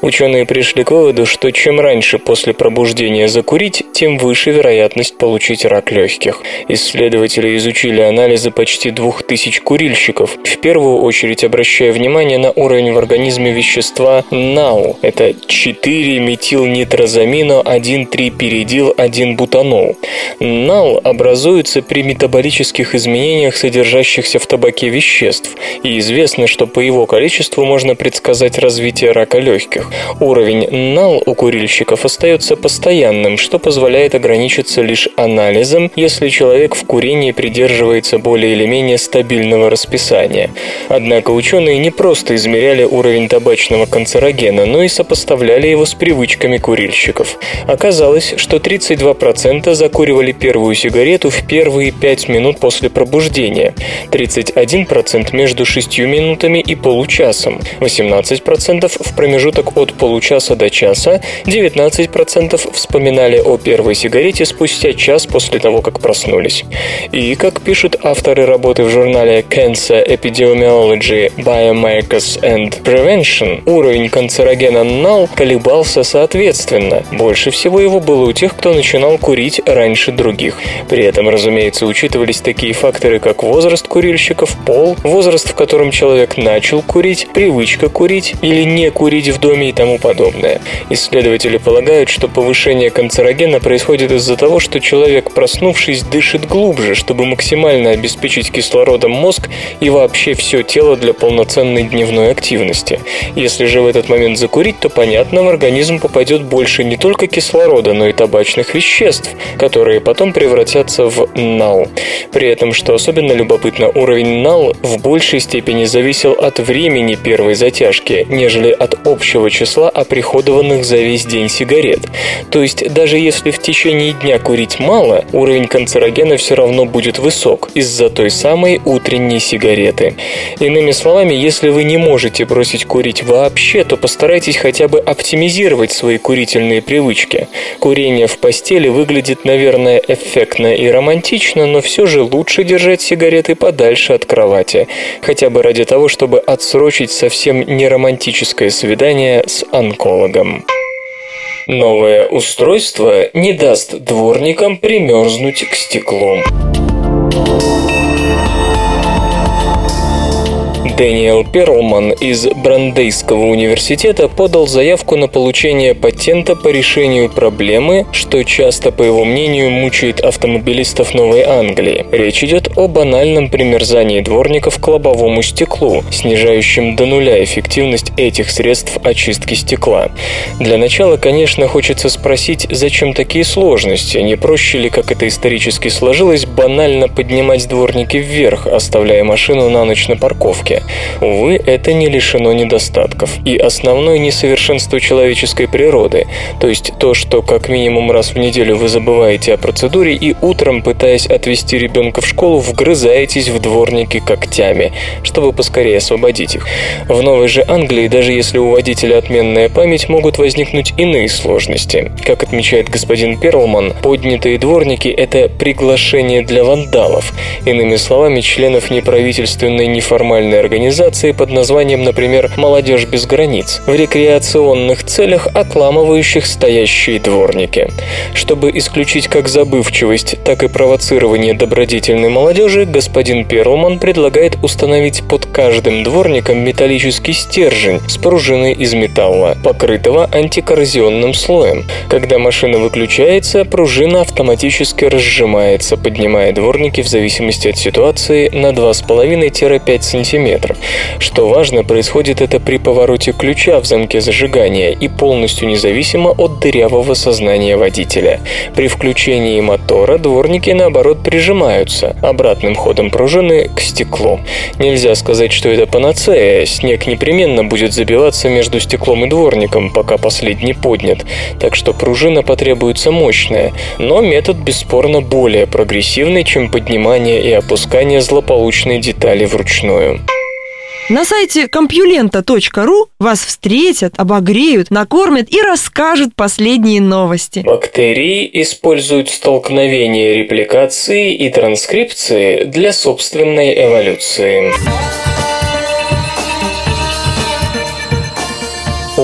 Ученые пришли к выводу, что чем раньше после пробуждения закурить, тем выше вероятность получить рак легких. Исследователи изучили анализы почти двух 2000 курильщиков, в первую очередь обращая внимание на уровень в организме вещества НАУ. Это 4-метилнитрозамино 1,3-перидил-1-бутанол. НАУ образуется при метаболических изменениях, содержащихся в табаке веществ, и известно, что по его количеству можно предсказать развитие рака легких. Уровень НАЛ у курильщиков остается постоянным, что позволяет ограничиться лишь анализом, если человек в курении придерживается более или менее стабильного расписания. Однако ученые не просто измеряли уровень табачного канцерогена, но и сопоставляли его с привычками курильщиков. Оказалось, что 32% закуривали первую сигарету в первые 5 минут после пробуждения, 31% между 6 минутами и получасом, 18% в промежуток от получаса до часа, 19% вспоминали о первой сигарете спустя час после того, как проснулись. И, как пишут авторы работы в журнале Cancer Epidemiology, Biomarkers and Prevention, уровень канцерогена NAL колебался соответственно. Больше всего его было у тех, кто начинал курить раньше других. При этом, разумеется, учитывались такие факторы, как возраст курильщиков, пол, возраст, в котором человек начал курить, привычка курить или не курить в доме и тому подобное. Исследователи полагают, что повышение канцерогена происходит из-за того, что человек, проснувшись, дышит глубже, чтобы максимально обеспечить кислородом мозг и вообще все тело для полноценной дневной активности. Если же в этот момент закурить, то понятно, в организм попадет больше не только кислорода, но и табачных веществ, которые потом превратятся в НАУ. При этом, что особенно любопытно, уровень НАУ в большей степени зависел от времени первой затяжки, нежели от общего числа оприходованных за весь день сигарет. То есть даже если в течение дня курить мало, уровень канцерогена все равно будет высок из-за той самой утренней сигареты. Иными словами, если вы не можете бросить курить вообще, то постарайтесь хотя бы оптимизировать свои курительные привычки. Курение в постели выглядит, наверное, эффектно и романтично, но все же лучше держать сигареты подальше от кровати, хотя бы ради того, чтобы отсрочить совсем неромантическое свидание с онкологом. Новое устройство не даст дворникам примерзнуть к стеклу. Дэниел Перлман из Брандейского университета подал заявку на получение патента по решению проблемы, что часто, по его мнению, мучает автомобилистов Новой Англии. Речь идет о банальном примерзании дворников к лобовому стеклу, снижающем до нуля эффективность этих средств очистки стекла. Для начала, конечно, хочется спросить, зачем такие сложности? Не проще ли, как это исторически сложилось, банально поднимать дворники вверх, оставляя машину на ночь на парковке? Увы, это не лишено недостатков. И основное несовершенство человеческой природы, то есть то, что как минимум раз в неделю вы забываете о процедуре и утром, пытаясь отвезти ребенка в школу, вгрызаетесь в дворники когтями, чтобы поскорее освободить их. В Новой же Англии, даже если у водителя отменная память, могут возникнуть иные сложности. Как отмечает господин Перлман, поднятые дворники – это приглашение для вандалов. Иными словами, членов неправительственной неформальной организации организации под названием, например, «Молодежь без границ», в рекреационных целях отламывающих стоящие дворники. Чтобы исключить как забывчивость, так и провоцирование добродетельной молодежи, господин Перлман предлагает установить под каждым дворником металлический стержень с пружиной из металла, покрытого антикоррозионным слоем. Когда машина выключается, пружина автоматически разжимается, поднимая дворники в зависимости от ситуации на 2,5-5 см метров. Что важно, происходит это при повороте ключа в замке зажигания и полностью независимо от дырявого сознания водителя. При включении мотора дворники, наоборот, прижимаются обратным ходом пружины к стеклу. Нельзя сказать, что это панацея. Снег непременно будет забиваться между стеклом и дворником, пока последний поднят. Так что пружина потребуется мощная. Но метод бесспорно более прогрессивный, чем поднимание и опускание злополучной детали вручную. На сайте компьюлента.ру вас встретят, обогреют, накормят и расскажут последние новости. Бактерии используют столкновение репликации и транскрипции для собственной эволюции.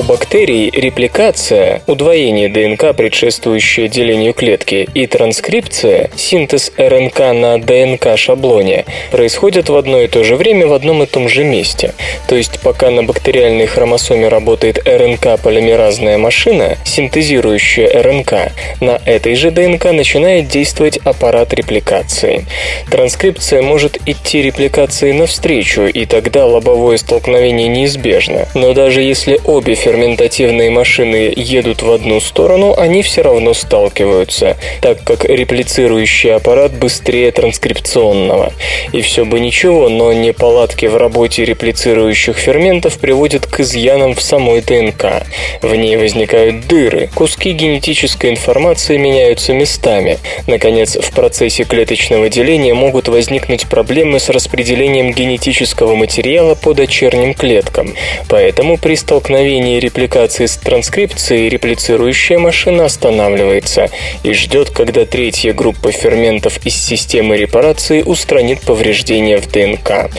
У бактерий репликация, удвоение ДНК, предшествующее делению клетки, и транскрипция, синтез РНК на ДНК-шаблоне, происходят в одно и то же время в одном и том же месте. То есть пока на бактериальной хромосоме работает РНК-полимеразная машина, синтезирующая РНК, на этой же ДНК начинает действовать аппарат репликации. Транскрипция может идти репликации навстречу, и тогда лобовое столкновение неизбежно. Но даже если обе ферментативные машины едут в одну сторону, они все равно сталкиваются, так как реплицирующий аппарат быстрее транскрипционного. И все бы ничего, но неполадки в работе реплицирующих ферментов приводят к изъянам в самой ДНК. В ней возникают дыры, куски генетической информации меняются местами. Наконец, в процессе клеточного деления могут возникнуть проблемы с распределением генетического материала по дочерним клеткам. Поэтому при столкновении репликации с транскрипцией реплицирующая машина останавливается и ждет, когда третья группа ферментов из системы репарации устранит повреждения в ДНК.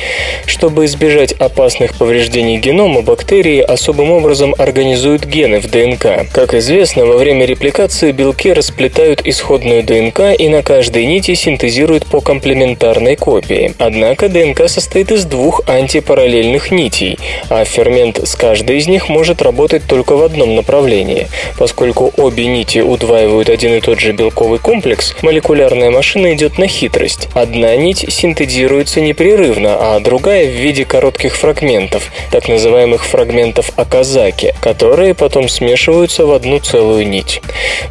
Чтобы избежать опасных повреждений генома, бактерии особым образом организуют гены в ДНК. Как известно, во время репликации белки расплетают исходную ДНК и на каждой нити синтезируют по комплементарной копии. Однако ДНК состоит из двух антипараллельных нитей, а фермент с каждой из них может работать только в одном направлении. Поскольку обе нити удваивают один и тот же белковый комплекс, молекулярная машина идет на хитрость. Одна нить синтезируется непрерывно, а другая в виде коротких фрагментов, так называемых фрагментов Аказаки, которые потом смешиваются в одну целую нить.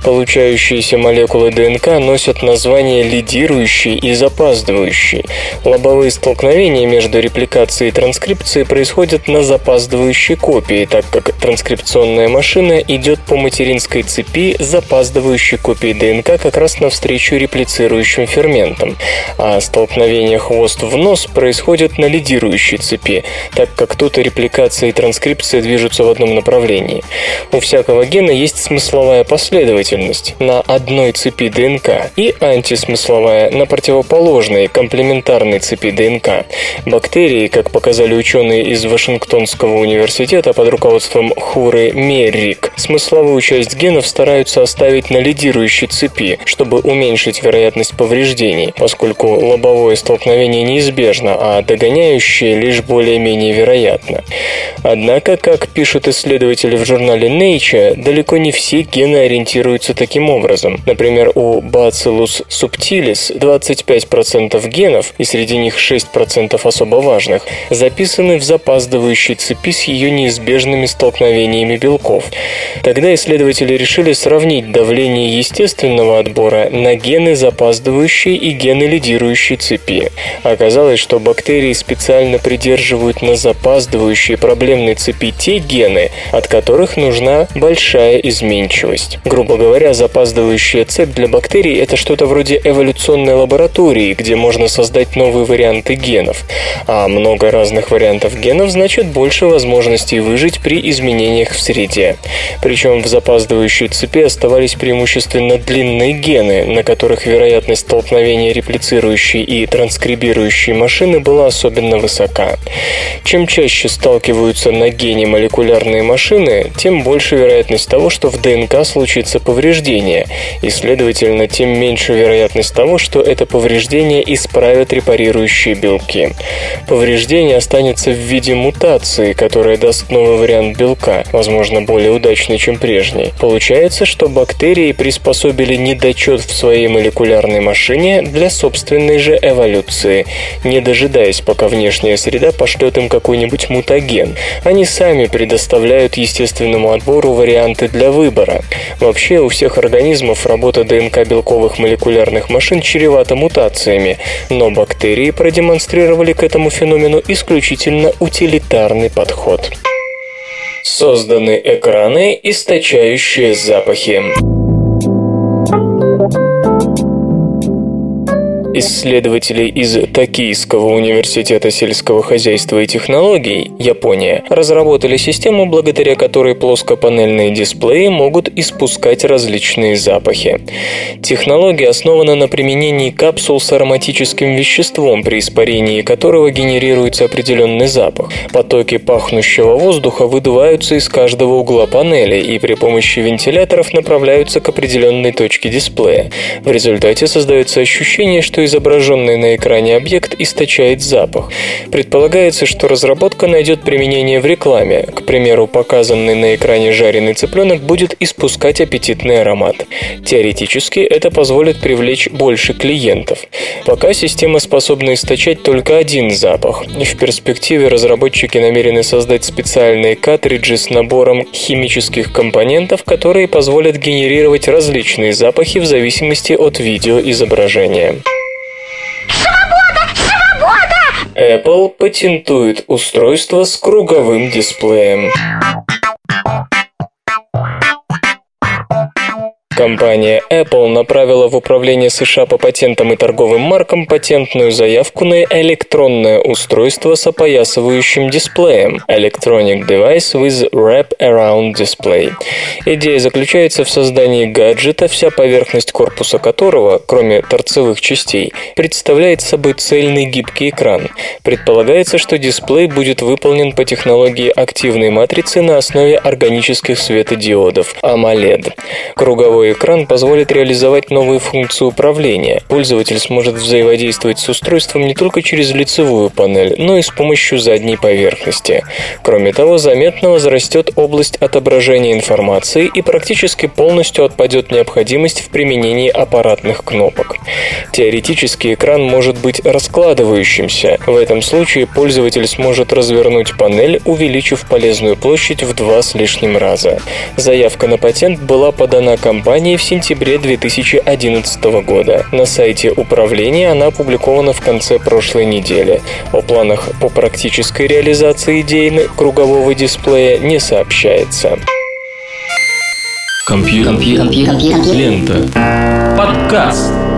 Получающиеся молекулы ДНК носят название лидирующий и запаздывающий. Лобовые столкновения между репликацией и транскрипцией происходят на запаздывающей копии, так как транскрипционная машина идет по материнской цепи запаздывающей копии ДНК как раз навстречу реплицирующим ферментам, а столкновение хвост в нос происходит на лидирующей цепи, так как тут и репликация и транскрипция движутся в одном направлении. У всякого гена есть смысловая последовательность на одной цепи ДНК и антисмысловая на противоположной комплементарной цепи ДНК. Бактерии, как показали ученые из Вашингтонского университета под руководством Хуры Меррик, смысловую часть генов стараются оставить на лидирующей цепи, чтобы уменьшить вероятность повреждений, поскольку лобовое столкновение неизбежно, а догоняющее лишь более-менее вероятно. Однако, как пишут исследователи в журнале Nature, далеко не все гены ориентируются таким образом. Например, у Bacillus subtilis 25% генов, и среди них 6% особо важных, записаны в запаздывающей цепи с ее неизбежными столкновениями белков. Тогда исследователи решили сравнить давление естественного отбора на гены запаздывающей и гены лидирующей цепи. Оказалось, что бактерии специально придерживают на запаздывающей проблемной цепи те гены, от которых нужна большая изменчивость. Грубо говоря, запаздывающая цепь для бактерий – это что-то вроде эволюционной лаборатории, где можно создать новые варианты генов. А много разных вариантов генов значит больше возможностей выжить при изменениях в среде. Причем в запаздывающей цепи оставались преимущественно длинные гены, на которых вероятность столкновения реплицирующей и транскрибирующей машины была особенно высока. Чем чаще сталкиваются на гене молекулярные машины, тем больше вероятность того, что в ДНК случится повреждение, и, следовательно, тем меньше вероятность того, что это повреждение исправят репарирующие белки. Повреждение останется в виде мутации, которая даст новый вариант белка, возможно, более удачный, чем прежний. Получается, что бактерии приспособили недочет в своей молекулярной машине для собственной же эволюции, не дожидаясь, пока внешняя среда пошлет им какой-нибудь мутаген. Они сами предоставляют естественному отбору варианты для выбора. Вообще, у всех организмов работа ДНК белковых молекулярных машин чревата мутациями, но бактерии продемонстрировали к этому феномену исключительно утилитарный подход. Созданы экраны, источающие запахи. Исследователи из Токийского университета сельского хозяйства и технологий, Япония, разработали систему, благодаря которой плоскопанельные дисплеи могут испускать различные запахи. Технология основана на применении капсул с ароматическим веществом, при испарении которого генерируется определенный запах. Потоки пахнущего воздуха выдуваются из каждого угла панели и при помощи вентиляторов направляются к определенной точке дисплея. В результате создается ощущение, что изображенный на экране объект источает запах. Предполагается, что разработка найдет применение в рекламе. К примеру, показанный на экране жареный цыпленок будет испускать аппетитный аромат. Теоретически это позволит привлечь больше клиентов. Пока система способна источать только один запах. В перспективе разработчики намерены создать специальные картриджи с набором химических компонентов, которые позволят генерировать различные запахи в зависимости от видеоизображения. Apple патентует устройство с круговым дисплеем. Компания Apple направила в Управление США по патентам и торговым маркам патентную заявку на электронное устройство с опоясывающим дисплеем Electronic Device with Wrap Around Display. Идея заключается в создании гаджета, вся поверхность корпуса которого, кроме торцевых частей, представляет собой цельный гибкий экран. Предполагается, что дисплей будет выполнен по технологии активной матрицы на основе органических светодиодов AMOLED. Круговой Экран позволит реализовать новые функции управления. Пользователь сможет взаимодействовать с устройством не только через лицевую панель, но и с помощью задней поверхности. Кроме того, заметно возрастет область отображения информации и практически полностью отпадет необходимость в применении аппаратных кнопок. Теоретически экран может быть раскладывающимся. В этом случае пользователь сможет развернуть панель, увеличив полезную площадь в два с лишним раза. Заявка на патент была подана компанией компании в сентябре 2011 года. На сайте управления она опубликована в конце прошлой недели. О планах по практической реализации идеи кругового дисплея не сообщается. Компьютер. Компьютер. Лента. Подкаст.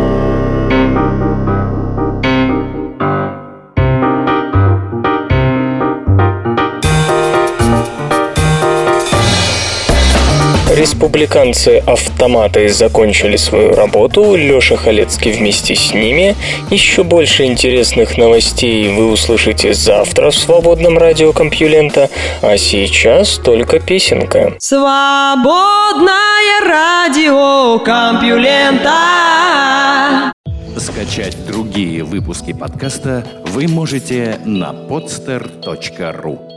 Республиканцы-автоматы закончили свою работу, Леша Халецкий вместе с ними. Еще больше интересных новостей вы услышите завтра в свободном радио Компьюлента, а сейчас только песенка. Свободное радио Компьюлента Скачать другие выпуски подкаста вы можете на podster.ru